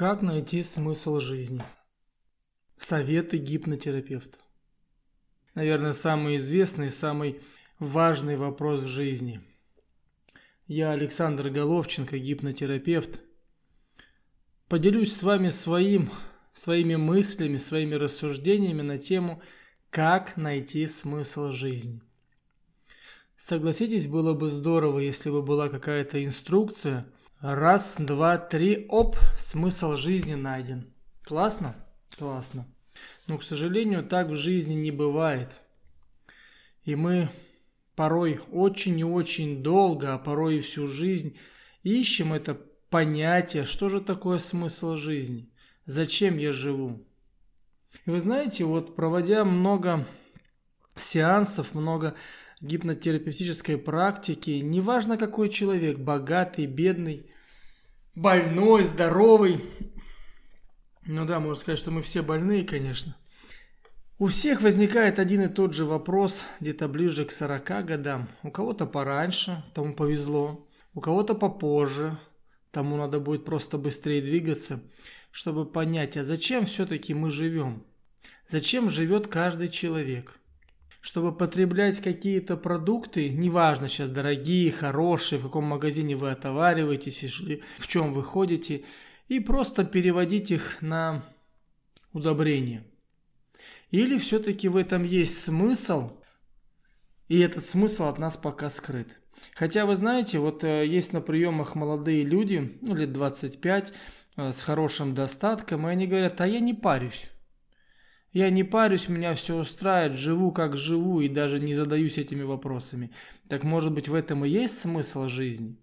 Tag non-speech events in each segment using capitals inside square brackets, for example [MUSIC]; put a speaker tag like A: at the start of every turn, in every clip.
A: Как найти смысл жизни? Советы гипнотерапевта. Наверное, самый известный, самый важный вопрос в жизни. Я Александр Головченко, гипнотерапевт. Поделюсь с вами своим, своими мыслями, своими рассуждениями на тему «Как найти смысл жизни?». Согласитесь, было бы здорово, если бы была какая-то инструкция – Раз, два, три, оп, смысл жизни найден. Классно? Классно. Но, к сожалению, так в жизни не бывает. И мы порой очень и очень долго, а порой и всю жизнь ищем это понятие, что же такое смысл жизни, зачем я живу. И вы знаете, вот проводя много сеансов, много гипнотерапевтической практики, неважно какой человек, богатый, бедный, больной, здоровый. Ну да, можно сказать, что мы все больные, конечно. У всех возникает один и тот же вопрос где-то ближе к 40 годам. У кого-то пораньше, тому повезло. У кого-то попозже, тому надо будет просто быстрее двигаться, чтобы понять, а зачем все-таки мы живем? Зачем живет каждый человек? Чтобы потреблять какие-то продукты, неважно сейчас дорогие, хорошие, в каком магазине вы отовариваетесь, в чем вы ходите, и просто переводить их на удобрение. Или все-таки в этом есть смысл, и этот смысл от нас пока скрыт. Хотя вы знаете, вот э, есть на приемах молодые люди, ну, лет 25, э, с хорошим достатком, и они говорят, а я не парюсь. Я не парюсь, меня все устраивает, живу как живу и даже не задаюсь этими вопросами. Так может быть в этом и есть смысл жизни?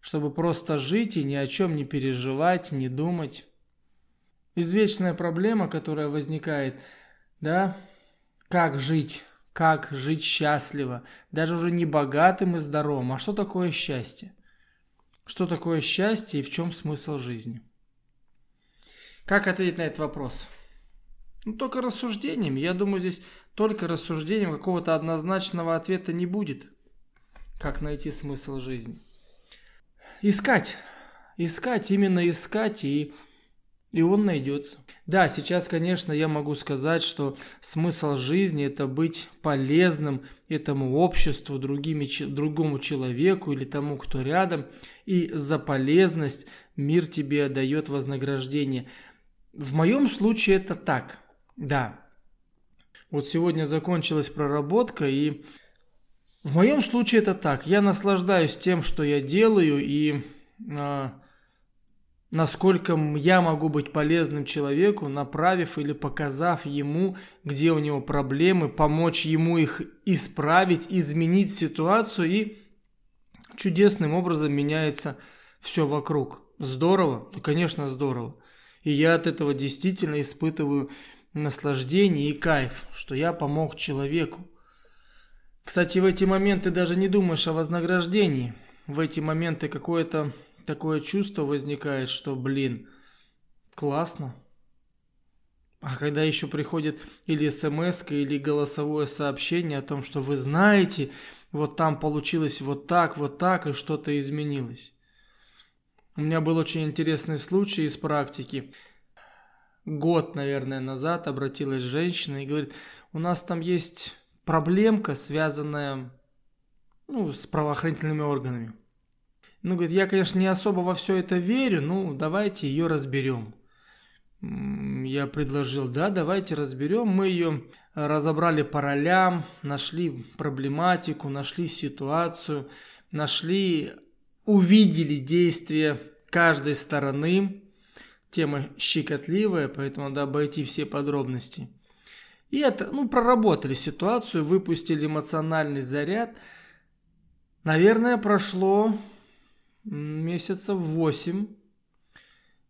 A: Чтобы просто жить и ни о чем не переживать, не думать. Извечная проблема, которая возникает, да, как жить, как жить счастливо, даже уже не богатым и здоровым. А что такое счастье? Что такое счастье и в чем смысл жизни? Как ответить на этот вопрос? Ну, только рассуждениями. Я думаю, здесь только рассуждением какого-то однозначного ответа не будет. Как найти смысл жизни? Искать. Искать, именно искать, и, и он найдется. Да, сейчас, конечно, я могу сказать, что смысл жизни – это быть полезным этому обществу, другими, другому человеку или тому, кто рядом. И за полезность мир тебе дает вознаграждение. В моем случае это так – да. Вот сегодня закончилась проработка, и в моем случае это так. Я наслаждаюсь тем, что я делаю, и э, насколько я могу быть полезным человеку, направив или показав ему, где у него проблемы, помочь ему их исправить, изменить ситуацию, и чудесным образом меняется все вокруг. Здорово? Ну, конечно, здорово. И я от этого действительно испытываю наслаждение и кайф, что я помог человеку. Кстати, в эти моменты даже не думаешь о вознаграждении. В эти моменты какое-то такое чувство возникает, что, блин, классно. А когда еще приходит или смс или голосовое сообщение о том, что вы знаете, вот там получилось вот так, вот так, и что-то изменилось. У меня был очень интересный случай из практики год, наверное, назад обратилась женщина и говорит, у нас там есть проблемка, связанная ну, с правоохранительными органами. Ну, говорит, я, конечно, не особо во все это верю, ну, давайте ее разберем. Я предложил, да, давайте разберем. Мы ее разобрали по ролям, нашли проблематику, нашли ситуацию, нашли, увидели действия каждой стороны, Тема щекотливая, поэтому надо обойти все подробности. И это, ну, проработали ситуацию, выпустили эмоциональный заряд. Наверное, прошло месяцев восемь.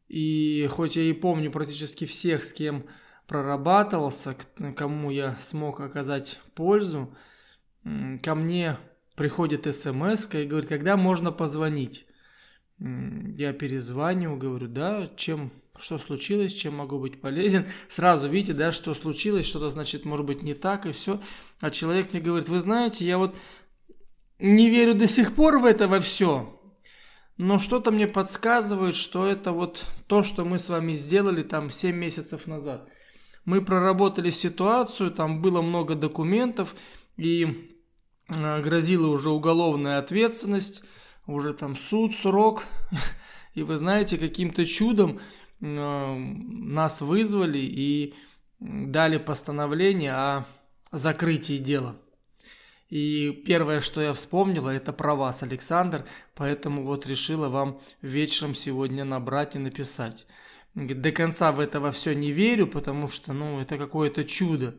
A: И хоть я и помню практически всех, с кем прорабатывался, кому я смог оказать пользу, ко мне приходит смс и говорит, когда можно позвонить. Я перезваниваю, говорю, да, чем, что случилось, чем могу быть полезен. Сразу видите, да, что случилось, что-то, значит, может быть не так, и все. А человек мне говорит, вы знаете, я вот не верю до сих пор в это во все, Но что-то мне подсказывает, что это вот то, что мы с вами сделали там 7 месяцев назад. Мы проработали ситуацию, там было много документов, и э, грозила уже уголовная ответственность, уже там суд, срок. [LAUGHS] И вы знаете, каким-то чудом э, нас вызвали и дали постановление о закрытии дела. И первое, что я вспомнила, это про вас, Александр, поэтому вот решила вам вечером сегодня набрать и написать. До конца в это все не верю, потому что, ну, это какое-то чудо.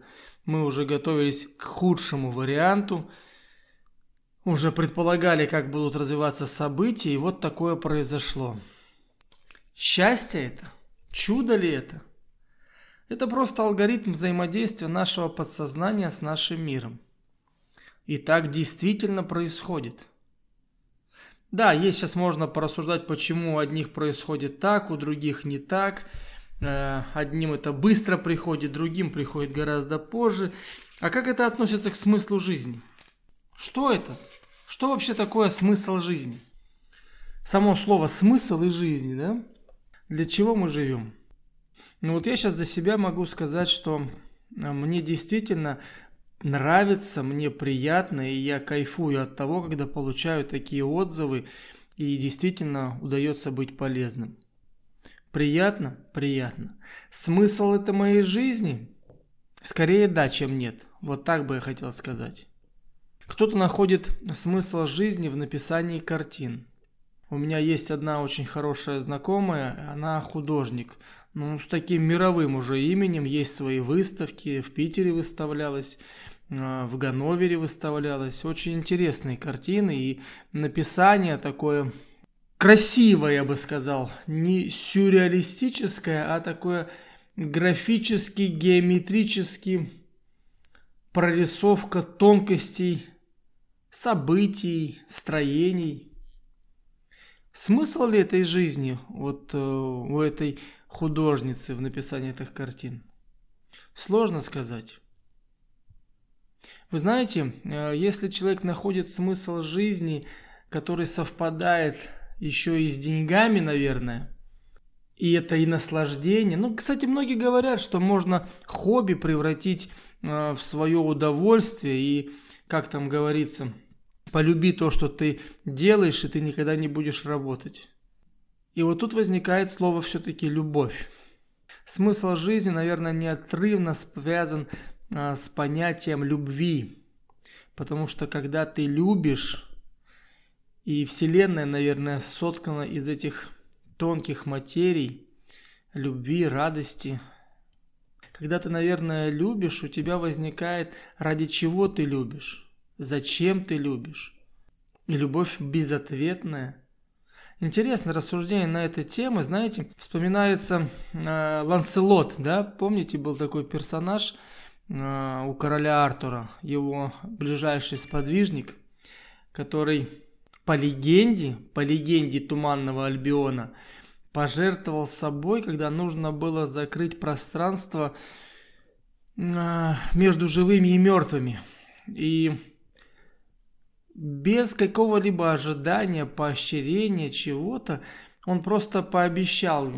A: Мы уже готовились к худшему варианту, уже предполагали, как будут развиваться события, и вот такое произошло. Счастье это? Чудо ли это? Это просто алгоритм взаимодействия нашего подсознания с нашим миром. И так действительно происходит. Да, есть сейчас можно порассуждать, почему у одних происходит так, у других не так. Э, одним это быстро приходит, другим приходит гораздо позже. А как это относится к смыслу жизни? Что это? Что вообще такое смысл жизни? Само слово смысл и жизни, да? Для чего мы живем? Ну вот я сейчас за себя могу сказать, что э, мне действительно нравится, мне приятно, и я кайфую от того, когда получаю такие отзывы, и действительно удается быть полезным. Приятно? Приятно. Смысл это моей жизни? Скорее да, чем нет. Вот так бы я хотел сказать. Кто-то находит смысл жизни в написании картин. У меня есть одна очень хорошая знакомая, она художник. Ну, с таким мировым уже именем, есть свои выставки, в Питере выставлялась. А, в Ганновере выставлялась. Очень интересные картины и написание такое красивое, я бы сказал. Не сюрреалистическое, а такое графически, геометрически прорисовка тонкостей событий, строений. Смысл ли этой жизни вот э, у этой художницы в написании этих картин? Сложно сказать. Вы знаете, э, если человек находит смысл жизни, который совпадает еще и с деньгами, наверное, и это и наслаждение. Ну, кстати, многие говорят, что можно хобби превратить э, в свое удовольствие и, как там говорится, полюби то, что ты делаешь, и ты никогда не будешь работать. И вот тут возникает слово все-таки любовь. Смысл жизни, наверное, неотрывно связан а, с понятием любви. Потому что когда ты любишь, и Вселенная, наверное, соткана из этих тонких материй, любви, радости. Когда ты, наверное, любишь, у тебя возникает, ради чего ты любишь, зачем ты любишь. И любовь безответная. Интересное рассуждение на эту тему, знаете, вспоминается э, Ланселот, да, помните, был такой персонаж – Э, у короля Артура, его ближайший сподвижник, который по легенде, по легенде Туманного Альбиона, пожертвовал собой, когда нужно было закрыть пространство э, между живыми и мертвыми. И без какого-либо ожидания, поощрения, чего-то, он просто пообещал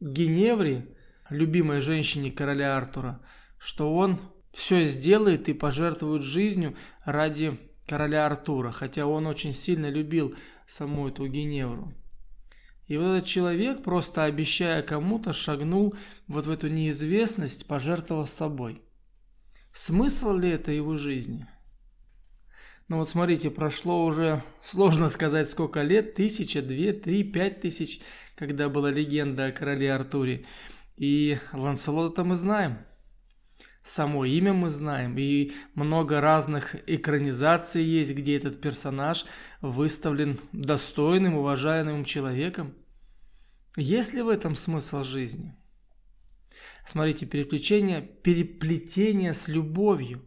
A: Геневре, любимой женщине короля Артура, что он все сделает и пожертвует жизнью ради короля Артура, хотя он очень сильно любил саму эту Геневру. И вот этот человек, просто обещая кому-то, шагнул вот в эту неизвестность, пожертвовал собой. Смысл ли это его жизни? Ну вот смотрите, прошло уже, сложно сказать сколько лет, тысяча, две, три, пять тысяч, когда была легенда о короле Артуре. И Ланселота мы знаем – само имя мы знаем, и много разных экранизаций есть, где этот персонаж выставлен достойным, уважаемым человеком. Есть ли в этом смысл жизни? Смотрите, переплетение, переплетение с любовью.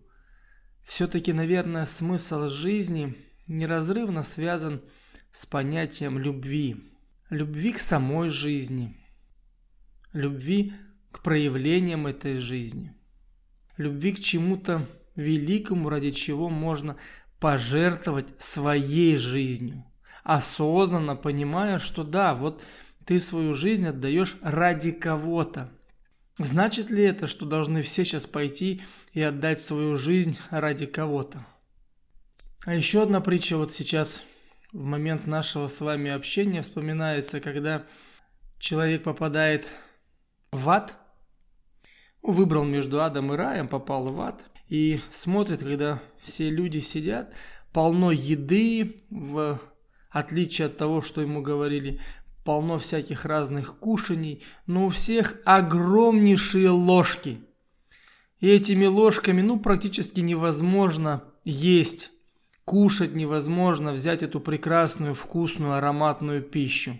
A: Все-таки, наверное, смысл жизни неразрывно связан с понятием любви. Любви к самой жизни. Любви к проявлениям этой жизни – любви к чему-то великому, ради чего можно пожертвовать своей жизнью. осознанно понимая, что да, вот ты свою жизнь отдаешь ради кого-то. Значит ли это, что должны все сейчас пойти и отдать свою жизнь ради кого-то? А еще одна притча вот сейчас в момент нашего с вами общения вспоминается, когда человек попадает в ад, выбрал между адом и раем, попал в ад, и смотрит, когда все люди сидят, полно еды, в отличие от того, что ему говорили, полно всяких разных кушаний, но у всех огромнейшие ложки. И этими ложками, ну, практически невозможно есть, кушать невозможно, взять эту прекрасную, вкусную, ароматную пищу.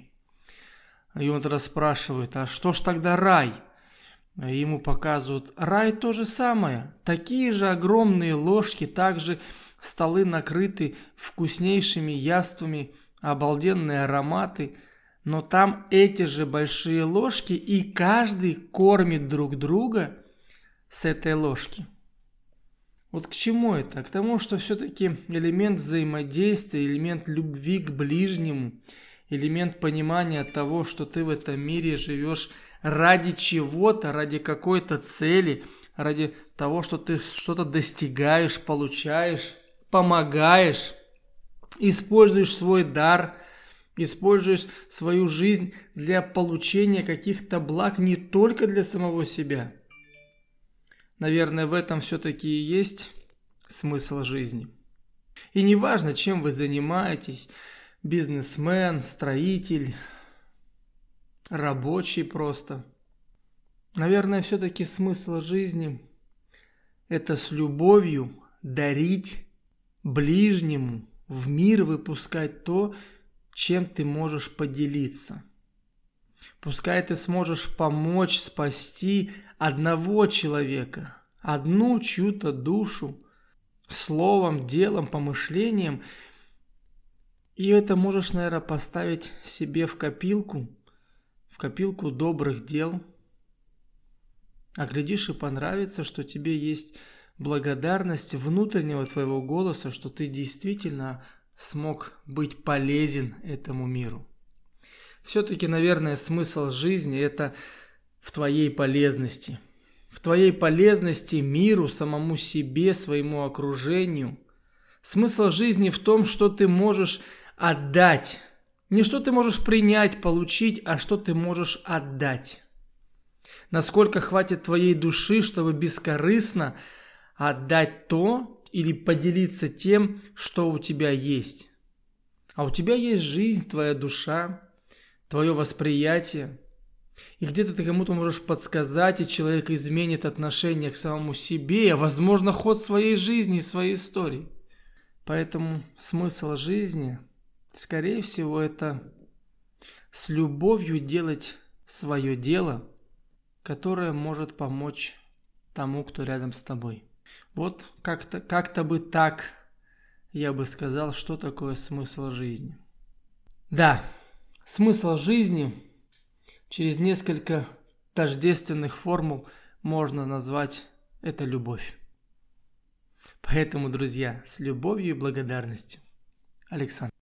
A: И он тогда спрашивает, а что ж тогда рай? Ему показывают рай то же самое. Такие же огромные ложки, также столы накрыты вкуснейшими яствами, обалденные ароматы. Но там эти же большие ложки, и каждый кормит друг друга с этой ложки. Вот к чему это? К тому, что все-таки элемент взаимодействия, элемент любви к ближнему, элемент понимания того, что ты в этом мире живешь ради чего-то, ради какой-то цели, ради того, что ты что-то достигаешь, получаешь, помогаешь, используешь свой дар, используешь свою жизнь для получения каких-то благ не только для самого себя. Наверное, в этом все-таки и есть смысл жизни. И неважно, чем вы занимаетесь, бизнесмен, строитель, рабочий просто. Наверное, все-таки смысл жизни – это с любовью дарить ближнему, в мир выпускать то, чем ты можешь поделиться. Пускай ты сможешь помочь спасти одного человека, одну чью-то душу, словом, делом, помышлением. И это можешь, наверное, поставить себе в копилку – в копилку добрых дел. А глядишь и понравится, что тебе есть благодарность внутреннего твоего голоса, что ты действительно смог быть полезен этому миру. Все-таки, наверное, смысл жизни – это в твоей полезности. В твоей полезности миру, самому себе, своему окружению. Смысл жизни в том, что ты можешь отдать не что ты можешь принять, получить, а что ты можешь отдать. Насколько хватит твоей души, чтобы бескорыстно отдать то или поделиться тем, что у тебя есть. А у тебя есть жизнь, твоя душа, твое восприятие. И где-то ты кому-то можешь подсказать, и человек изменит отношение к самому себе, а возможно ход своей жизни и своей истории. Поэтому смысл жизни – Скорее всего, это с любовью делать свое дело, которое может помочь тому, кто рядом с тобой. Вот как-то как бы так я бы сказал, что такое смысл жизни. Да, смысл жизни через несколько тождественных формул можно назвать это любовь. Поэтому, друзья, с любовью и благодарностью. Александр.